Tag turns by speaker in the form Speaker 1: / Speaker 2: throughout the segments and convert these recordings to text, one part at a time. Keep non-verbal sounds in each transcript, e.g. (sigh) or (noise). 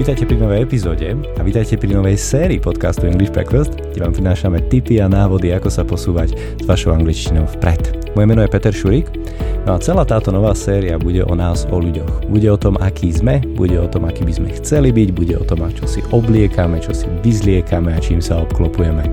Speaker 1: Vítajte pri novej epizóde a vítajte pri novej sérii podcastu English Breakfast, kde vám prinášame tipy a návody, ako sa posúvať s vašou angličtinou vpred. Moje meno je Peter Šurik no a celá táto nová séria bude o nás, o ľuďoch. Bude o tom, aký sme, bude o tom, aký by sme chceli byť, bude o tom, čo si obliekame, čo si vyzliekame a čím sa obklopujeme.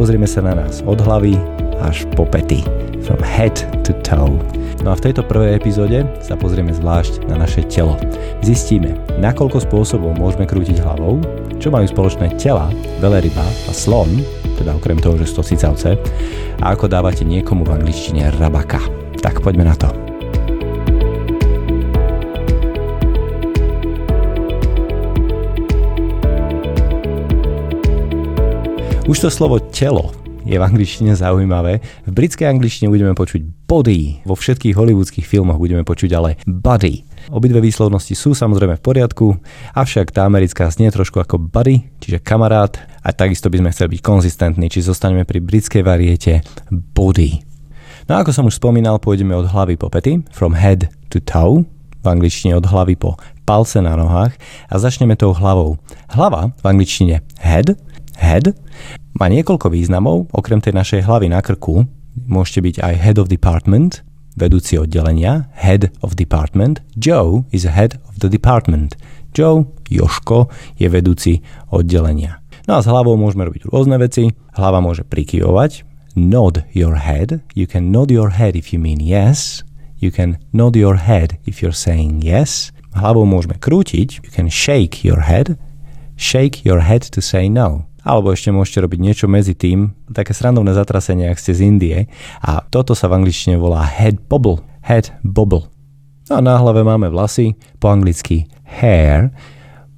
Speaker 1: Pozrieme sa na nás od hlavy až po pety. From head to toe. No a v tejto prvej epizóde sa pozrieme zvlášť na naše telo. Zistíme, nakoľko spôsobov môžeme krútiť hlavou, čo majú spoločné tela, veleryba a slon, teda okrem toho, že sto cicavce, a ako dávate niekomu v angličtine rabaka. Tak poďme na to. Už to slovo telo je v angličtine zaujímavé. V britskej angličtine budeme počuť body, vo všetkých hollywoodských filmoch budeme počuť ale body. Obidve výslovnosti sú samozrejme v poriadku, avšak tá americká znie trošku ako buddy, čiže kamarát a takisto by sme chceli byť konzistentní, či zostaneme pri britskej variete body. No a ako som už spomínal, pôjdeme od hlavy po pety, from head to toe, v angličtine od hlavy po palce na nohách a začneme tou hlavou. Hlava v angličtine head, head má niekoľko významov, okrem tej našej hlavy na krku môžete byť aj head of department, vedúci oddelenia, head of department. Joe is head of the department. Joe, Joško, je vedúci oddelenia. No a s hlavou môžeme robiť rôzne veci. Hlava môže prikyvovať. Nod your head. You can nod your head if you mean yes. You can nod your head if you're saying yes. Hlavou môžeme krútiť. You can shake your head. Shake your head to say no. Alebo ešte môžete robiť niečo medzi tým, také srandovné zatrasenie, ak ste z Indie. A toto sa v angličtine volá head bobble. Head bobble. No a na hlave máme vlasy, po anglicky hair.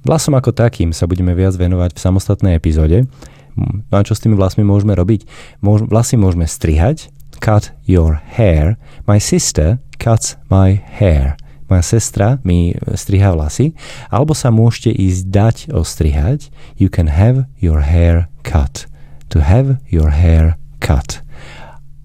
Speaker 1: Vlasom ako takým sa budeme viac venovať v samostatnej epizóde. No a čo s tými vlasmi môžeme robiť? Môž, vlasy môžeme strihať, cut your hair. My sister cuts my hair moja sestra mi striha vlasy, alebo sa môžete ísť dať ostrihať. You can have your hair cut. To have your hair cut.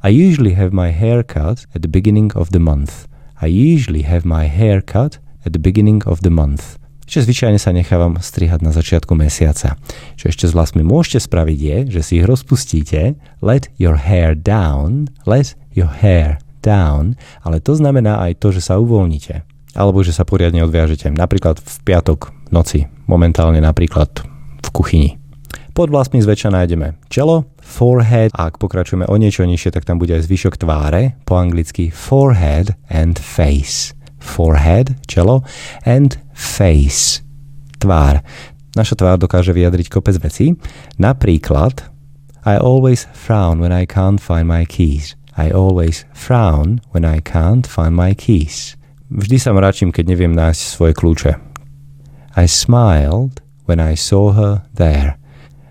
Speaker 1: I usually have my hair cut at the beginning of the month. I usually have my hair cut at the beginning of the month. Čiže zvyčajne sa nechávam strihať na začiatku mesiaca. Čo ešte s vlasmi môžete spraviť je, že si ich rozpustíte. Let your hair down. Let your hair down, ale to znamená aj to, že sa uvoľnite. Alebo že sa poriadne odviažete. Napríklad v piatok v noci, momentálne napríklad v kuchyni. Pod vlastmi zväčša nájdeme čelo, forehead a ak pokračujeme o niečo nižšie, tak tam bude aj zvyšok tváre, po anglicky forehead and face. Forehead, čelo, and face, tvár. Naša tvár dokáže vyjadriť kopec vecí. Napríklad I always frown when I can't find my keys. I always frown when I can't find my keys. Vždy sa mračím, keď neviem nájsť svoje kľúče. I smiled when I saw her there.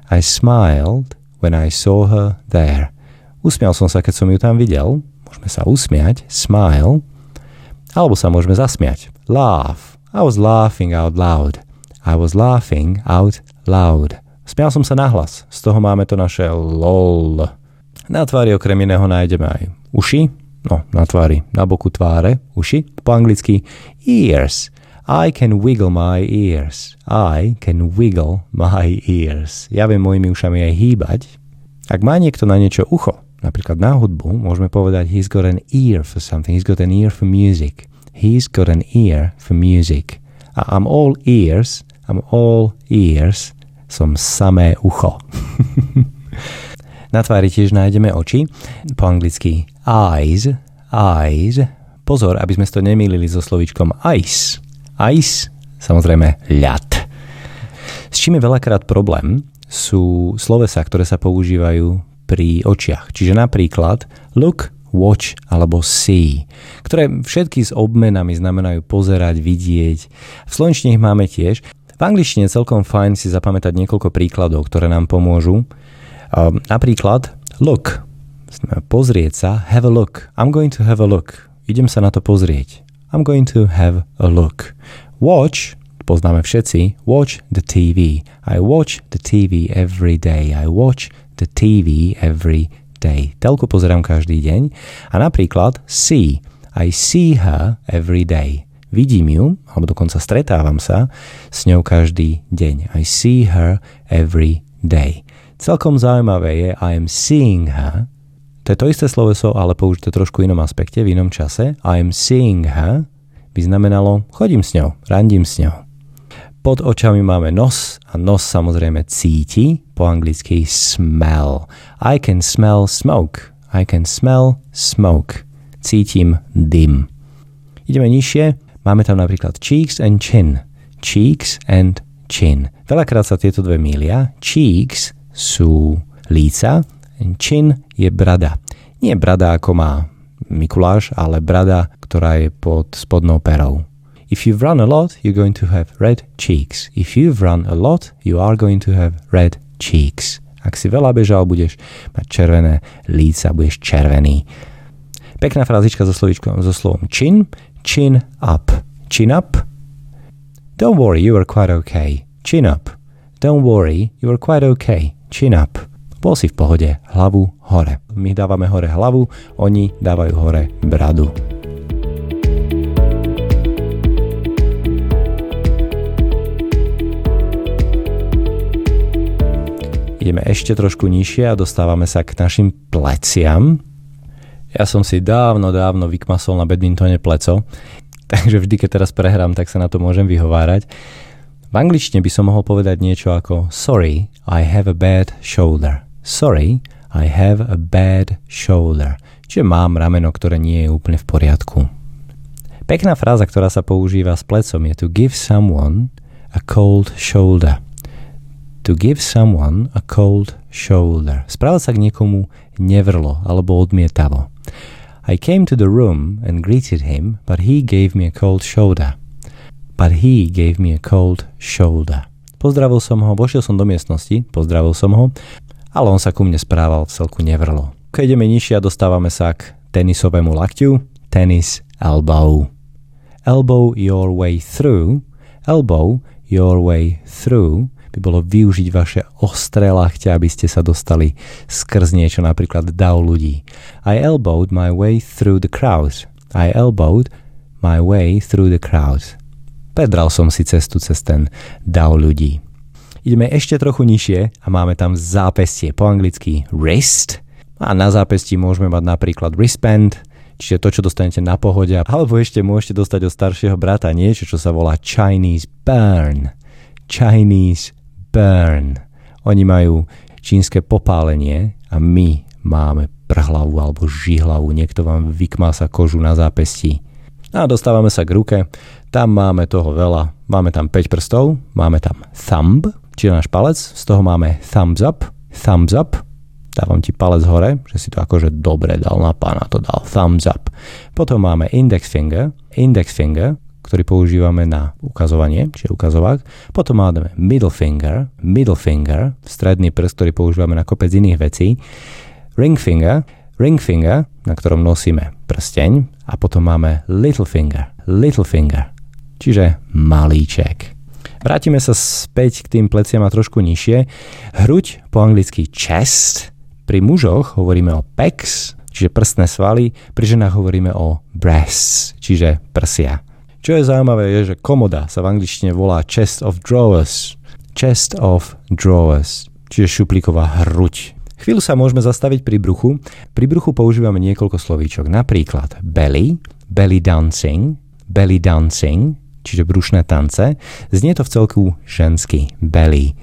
Speaker 1: I smiled when I saw her there. Usmial som sa, keď som ju tam videl. Môžeme sa usmiať, smile. Alebo sa môžeme zasmiať, laugh. I was laughing out loud. I was laughing out loud. Smial som sa nahlas. Z toho máme to naše lol. Na tvári okrem iného nájdeme aj uši, no na tvári, na boku tváre, uši, po anglicky ears. I can wiggle my ears. I can wiggle my ears. Ja viem mojimi ušami aj hýbať. Ak má niekto na niečo ucho, napríklad na hudbu, môžeme povedať he's got an ear for something, he's got an ear for music. He's got an ear for music. A I'm all ears, I'm all ears, som samé ucho. (laughs) Na tvári tiež nájdeme oči, po anglicky eyes, eyes. Pozor, aby sme to nemýlili so slovíčkom ice. Ice, samozrejme ľad. S čím je veľakrát problém, sú slovesa, ktoré sa používajú pri očiach. Čiže napríklad look, watch alebo see, ktoré všetky s obmenami znamenajú pozerať, vidieť. V slovenčine ich máme tiež. V angličtine celkom fajn si zapamätať niekoľko príkladov, ktoré nám pomôžu. Um, napríklad look, pozrieť sa, have a look. I'm going to have a look. Idem sa na to pozrieť. I'm going to have a look. Watch, poznáme všetci, watch the TV. I watch the TV every day. I watch the TV every day. Telku pozerám každý deň. A napríklad see. I see her every day. Vidím ju, alebo dokonca stretávam sa s ňou každý deň. I see her every day. Celkom zaujímavé je I am seeing her. To je to isté sloveso, ale použité trošku inom aspekte, v inom čase. I am seeing her by znamenalo chodím s ňou, randím s ňou. Pod očami máme nos a nos samozrejme cíti, po anglicky smell. I can smell smoke. I can smell smoke. Cítim dym. Ideme nižšie, máme tam napríklad cheeks and chin. Cheeks and chin. Veľakrát sa tieto dve mília. Cheeks sú líca, chin je brada. Nie brada ako má Mikuláš, ale brada, ktorá je pod spodnou perou. If you've run a lot, you're going to have red cheeks. If you've run a lot, you are going to have red cheeks. Ak si veľa bežal, budeš mať červené líca, budeš červený. Pekná frazička so, slovičkom, so slovom chin, chin up. Chin up. Don't worry, you are quite okay. Chin up. Don't worry, you are quite okay. Chin up. Bol si v pohode, hlavu hore. My dávame hore hlavu, oni dávajú hore bradu. ideme ešte trošku nižšie a dostávame sa k našim pleciam. Ja som si dávno, dávno vykmasol na badmintone pleco, (laughs) takže vždy, keď teraz prehrám, tak sa na to môžem vyhovárať. V angličtine by som mohol povedať niečo ako Sorry, I have a bad shoulder. Sorry, I have a bad shoulder. Čiže mám rameno, ktoré nie je úplne v poriadku. Pekná fráza, ktorá sa používa s plecom je to give someone a cold shoulder to give someone a cold shoulder. Správať sa k niekomu nevrlo alebo odmietavo. I came to the room and greeted him, but he gave me a cold shoulder. But he gave me a cold shoulder. Pozdravil som ho, vošiel som do miestnosti, pozdravil som ho, ale on sa ku mne správal celku nevrlo. Keď ideme nižšie a dostávame sa k tenisovému lakťu, tennis elbow. Elbow your way through, elbow your way through by bolo využiť vaše ostré lachťa, aby ste sa dostali skrz niečo, napríklad dav ľudí. I elbowed my way through the crowd. I elbowed my way through the crowd. Pedral som si cestu cez ten dav ľudí. Ideme ešte trochu nižšie a máme tam zápestie, po anglicky wrist. A na zápestí môžeme mať napríklad wristband, čiže to, čo dostanete na pohode, alebo ešte môžete dostať od staršieho brata niečo, čo sa volá Chinese burn. Chinese burn. Oni majú čínske popálenie a my máme prhlavu alebo žihlavu. Niekto vám vykmása kožu na zápestí. A dostávame sa k ruke. Tam máme toho veľa. Máme tam 5 prstov, máme tam thumb, čiže náš palec. Z toho máme thumbs up, thumbs up. Dávam ti palec hore, že si to akože dobre dal na pána, to dal thumbs up. Potom máme index finger, index finger, ktorý používame na ukazovanie, čiže ukazovák. Potom máme middle finger, middle finger, stredný prst, ktorý používame na kopec iných vecí. Ring finger, ring finger, na ktorom nosíme prsteň. A potom máme little finger, little finger, čiže malíček. Vrátime sa späť k tým pleciam a trošku nižšie. Hruď po anglicky chest, pri mužoch hovoríme o pecs, čiže prstné svaly, pri ženách hovoríme o breasts, čiže prsia. Čo je zaujímavé je, že komoda sa v angličtine volá chest of drawers. Chest of drawers, čiže šuplíková hruď. Chvíľu sa môžeme zastaviť pri bruchu. Pri bruchu používame niekoľko slovíčok, napríklad belly, belly dancing, belly dancing, čiže brušné tance. Znie to v celku ženský, belly.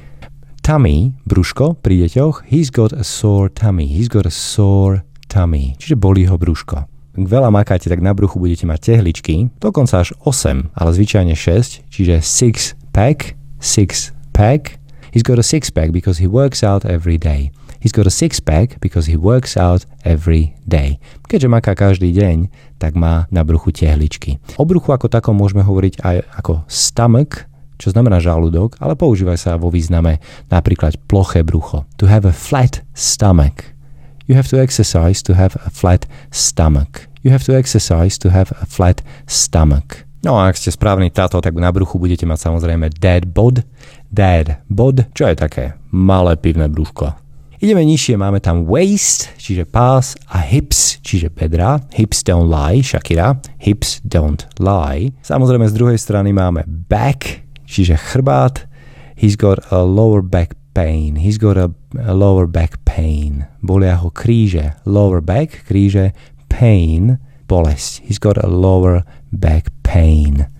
Speaker 1: Tummy, brúško pri deťoch, he's got a sore tummy, he's got a sore tummy, čiže bolí ho brúško. Ak veľa makáte, tak na bruchu budete mať tehličky, dokonca až 8, ale zvyčajne 6, čiže 6 pack, 6 pack. He's got a six pack because he works out every day. He's got a six pack because he works out every day. Keďže maká každý deň, tak má na bruchu tehličky. O bruchu ako takom môžeme hovoriť aj ako stomach, čo znamená žalúdok, ale používa sa vo význame napríklad ploché brucho. To have a flat stomach. You have to exercise to have a flat stomach. You have to exercise to have a flat stomach. No a ak ste správny táto, tak na bruchu budete mať samozrejme dad bod. Dad bod, čo je také malé pivné brúško. Ideme nižšie, máme tam waist, čiže pás a hips, čiže bedra. Hips don't lie, Shakira. Hips don't lie. Samozrejme z druhej strany máme back, čiže chrbát. He's got a lower back pain. He's got a, lower back pain. Bolia ho kríže. Lower back, kríže, pain, bolesť. He's got a lower back pain.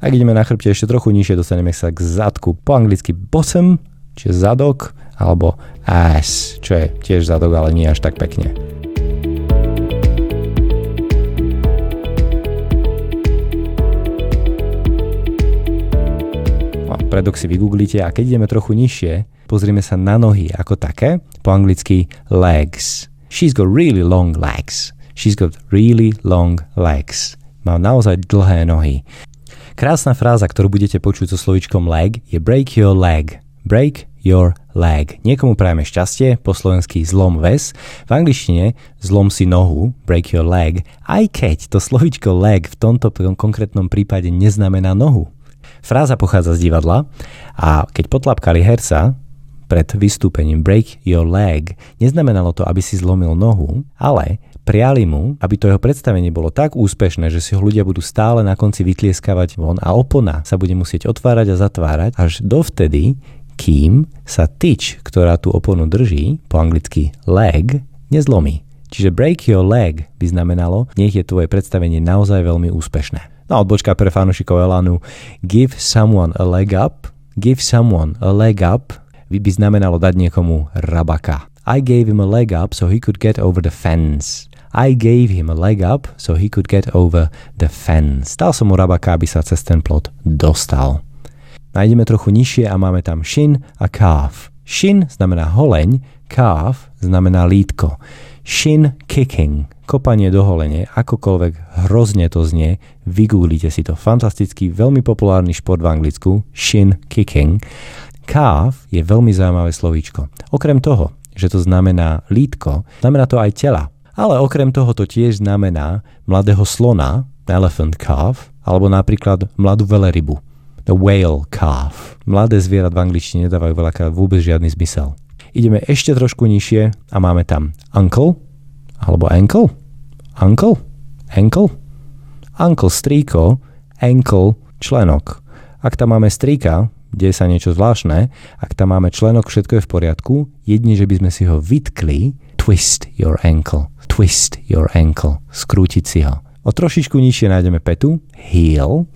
Speaker 1: Ak ideme na chrbte ešte trochu nižšie, dostaneme sa k zadku. Po anglicky bottom, čiže zadok, alebo ass, čo je tiež zadok, ale nie až tak pekne. No, predok si vygooglite a keď ideme trochu nižšie, pozrieme sa na nohy ako také, po anglicky legs. She's got really long legs. She's got really long legs. Má naozaj dlhé nohy. Krásna fráza, ktorú budete počuť so slovičkom leg, je break your leg. Break your leg. Niekomu prajeme šťastie, po slovensky zlom ves, v angličtine zlom si nohu, break your leg, aj keď to slovičko leg v tomto konkrétnom prípade neznamená nohu. Fráza pochádza z divadla a keď potlapkali herca, pred vystúpením break your leg neznamenalo to, aby si zlomil nohu, ale priali mu, aby to jeho predstavenie bolo tak úspešné, že si ho ľudia budú stále na konci vytlieskavať von a opona sa bude musieť otvárať a zatvárať až dovtedy, kým sa tyč, ktorá tú oponu drží, po anglicky leg, nezlomí. Čiže break your leg by znamenalo, nech je tvoje predstavenie naozaj veľmi úspešné. No odbočka pre fanúšikov Elanu, give someone a leg up, give someone a leg up by znamenalo dať niekomu rabaka. I gave him a leg up so he could get over the fence. I gave him a leg up so he could get over the fence. Dal som mu rabaka, aby sa cez ten plot dostal. Nájdeme trochu nižšie a máme tam shin a calf. Shin znamená holeň, calf znamená lítko. Shin kicking, kopanie do holene, akokoľvek hrozne to znie, vygooglite si to. Fantastický, veľmi populárny šport v Anglicku, shin kicking. Calf je veľmi zaujímavé slovíčko. Okrem toho, že to znamená lítko, znamená to aj tela. Ale okrem toho to tiež znamená mladého slona, elephant calf, alebo napríklad mladú velerybu, the whale calf. Mladé zvierat v angličtine nedávajú veľakrát vôbec žiadny zmysel. Ideme ešte trošku nižšie a máme tam uncle, alebo ankle, uncle, ankle, uncle strýko, ankle členok. Ak tam máme strýka, deje sa niečo zvláštne, ak tam máme členok, všetko je v poriadku, jedine, že by sme si ho vytkli, twist your ankle, twist your ankle, skrútiť si ho. O trošičku nižšie nájdeme petu, heel,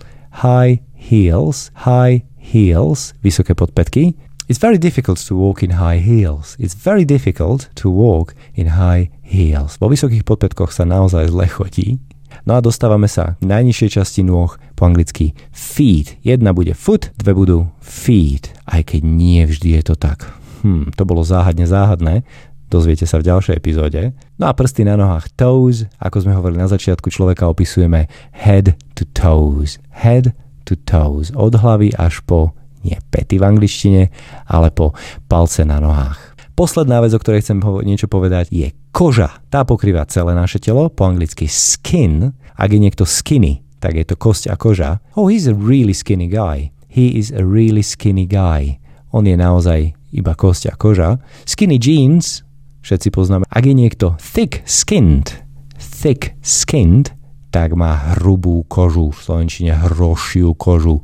Speaker 1: high heels, high heels, vysoké podpätky. It's very difficult to walk in high heels. It's very difficult to walk in high heels. Vo vysokých podpätkoch sa naozaj zle chodí. No a dostávame sa k najnižšej časti nôh, po anglicky feet. Jedna bude foot, dve budú feet, aj keď nie vždy je to tak. Hm, to bolo záhadne záhadné, dozviete sa v ďalšej epizóde. No a prsty na nohách toes, ako sme hovorili na začiatku, človeka opisujeme head to toes. Head to toes, od hlavy až po, nie pety v angličtine, ale po palce na nohách. Posledná vec, o ktorej chcem niečo povedať, je koža. Tá pokrýva celé naše telo, po anglicky skin. Ak je niekto skinny, tak je to kosť a koža. Oh, he's a really skinny guy. He is a really skinny guy. On je naozaj iba kosť a koža. Skinny jeans, všetci poznáme. Ak je niekto thick skinned, thick skinned, tak má hrubú kožu, v slovenčine hrošiu kožu.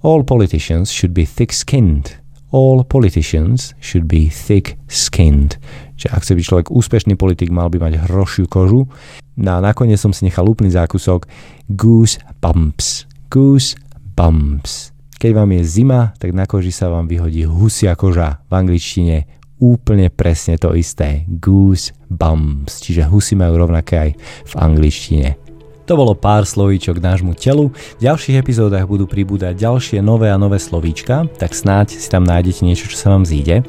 Speaker 1: All politicians should be thick-skinned. All politicians should be thick-skinned. Čiže ak chce byť človek úspešný politik, mal by mať hrošiu kožu. No a nakoniec som si nechal úplný zákusok goose bumps. Goose bumps. Keď vám je zima, tak na koži sa vám vyhodí husia koža. V angličtine úplne presne to isté. Goose bumps. Čiže husy majú rovnaké aj v angličtine. To bolo pár slovíčok k nášmu telu. V ďalších epizódach budú pribúdať ďalšie nové a nové slovíčka, tak snáď si tam nájdete niečo, čo sa vám zíde.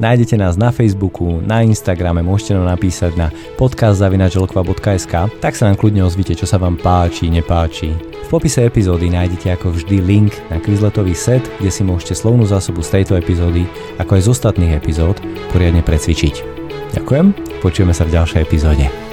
Speaker 1: Nájdete nás na Facebooku, na Instagrame, môžete nám napísať na podcast.zavinačelkva.sk, tak sa nám kľudne ozvite, čo sa vám páči, nepáči. V popise epizódy nájdete ako vždy link na Quizletový set, kde si môžete slovnú zásobu z tejto epizódy, ako aj z ostatných epizód, poriadne precvičiť. Ďakujem, počujeme sa v ďalšej epizóde.